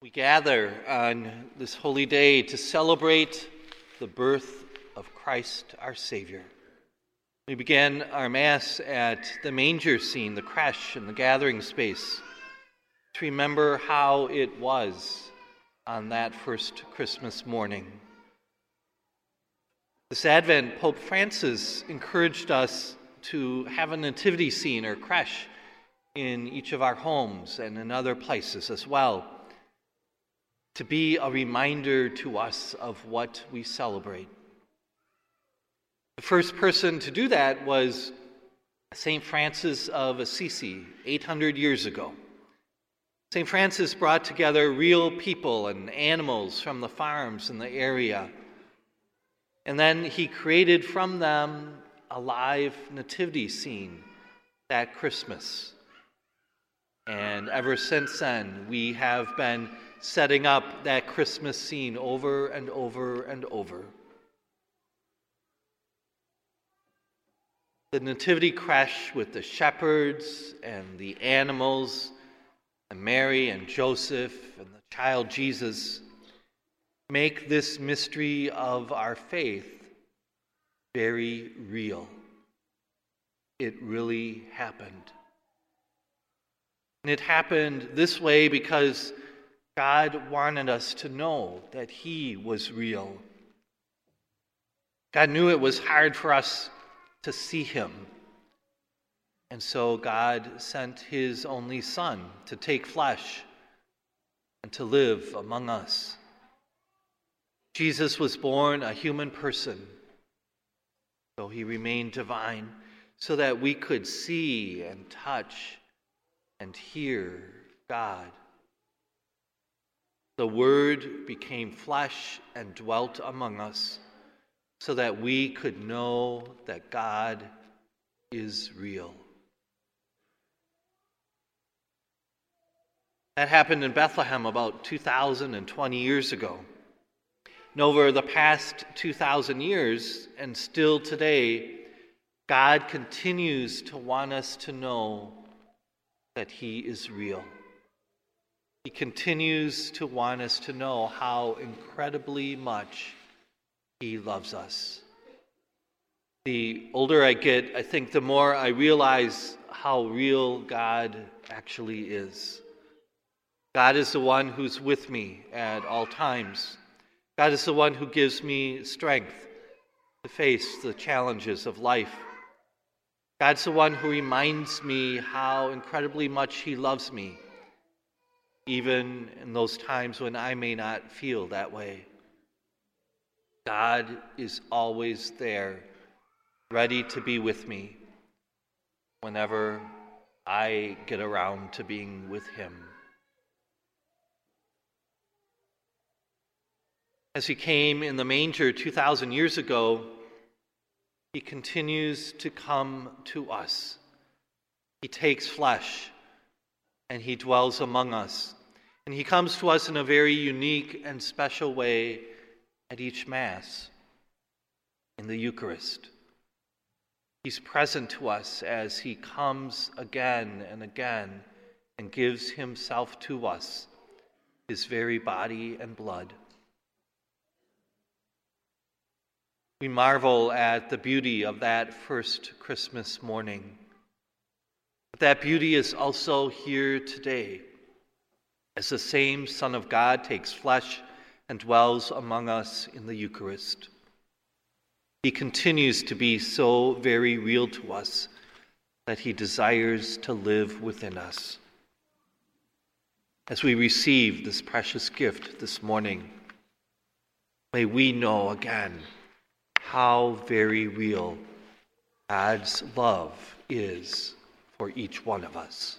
We gather on this holy day to celebrate the birth of Christ our Savior. We begin our Mass at the manger scene, the creche, and the gathering space to remember how it was on that first Christmas morning. This Advent, Pope Francis encouraged us to have a nativity scene or creche in each of our homes and in other places as well to be a reminder to us of what we celebrate. The first person to do that was St. Francis of Assisi, 800 years ago. St. Francis brought together real people and animals from the farms in the area. And then he created from them a live nativity scene that Christmas. And ever since then, we have been setting up that Christmas scene over and over and over. The nativity creche with the shepherds and the animals, and Mary and Joseph and the child Jesus make this mystery of our faith very real. It really happened. And it happened this way because God wanted us to know that He was real. God knew it was hard for us to see Him. And so God sent His only Son to take flesh and to live among us. Jesus was born a human person, though He remained divine, so that we could see and touch and hear God. The Word became flesh and dwelt among us so that we could know that God is real. That happened in Bethlehem about 2,020 years ago. And over the past 2,000 years, and still today, God continues to want us to know that He is real. He continues to want us to know how incredibly much He loves us. The older I get, I think the more I realize how real God actually is. God is the one who's with me at all times. God is the one who gives me strength to face the challenges of life. God's the one who reminds me how incredibly much He loves me even in those times when I may not feel that way. God is always there, ready to be with me whenever I get around to being with Him. As He came in the manger 2,000 years ago, He continues to come to us. He takes flesh and He dwells among us. And he comes to us in a very unique and special way at each Mass, in the Eucharist. He's present to us as he comes again and again and gives himself to us, his very body and blood. We marvel at the beauty of that first Christmas morning. But that beauty is also here today as the same Son of God takes flesh and dwells among us in the Eucharist. He continues to be so very real to us that he desires to live within us. As we receive this precious gift this morning, may we know again how very real God's love is for each one of us.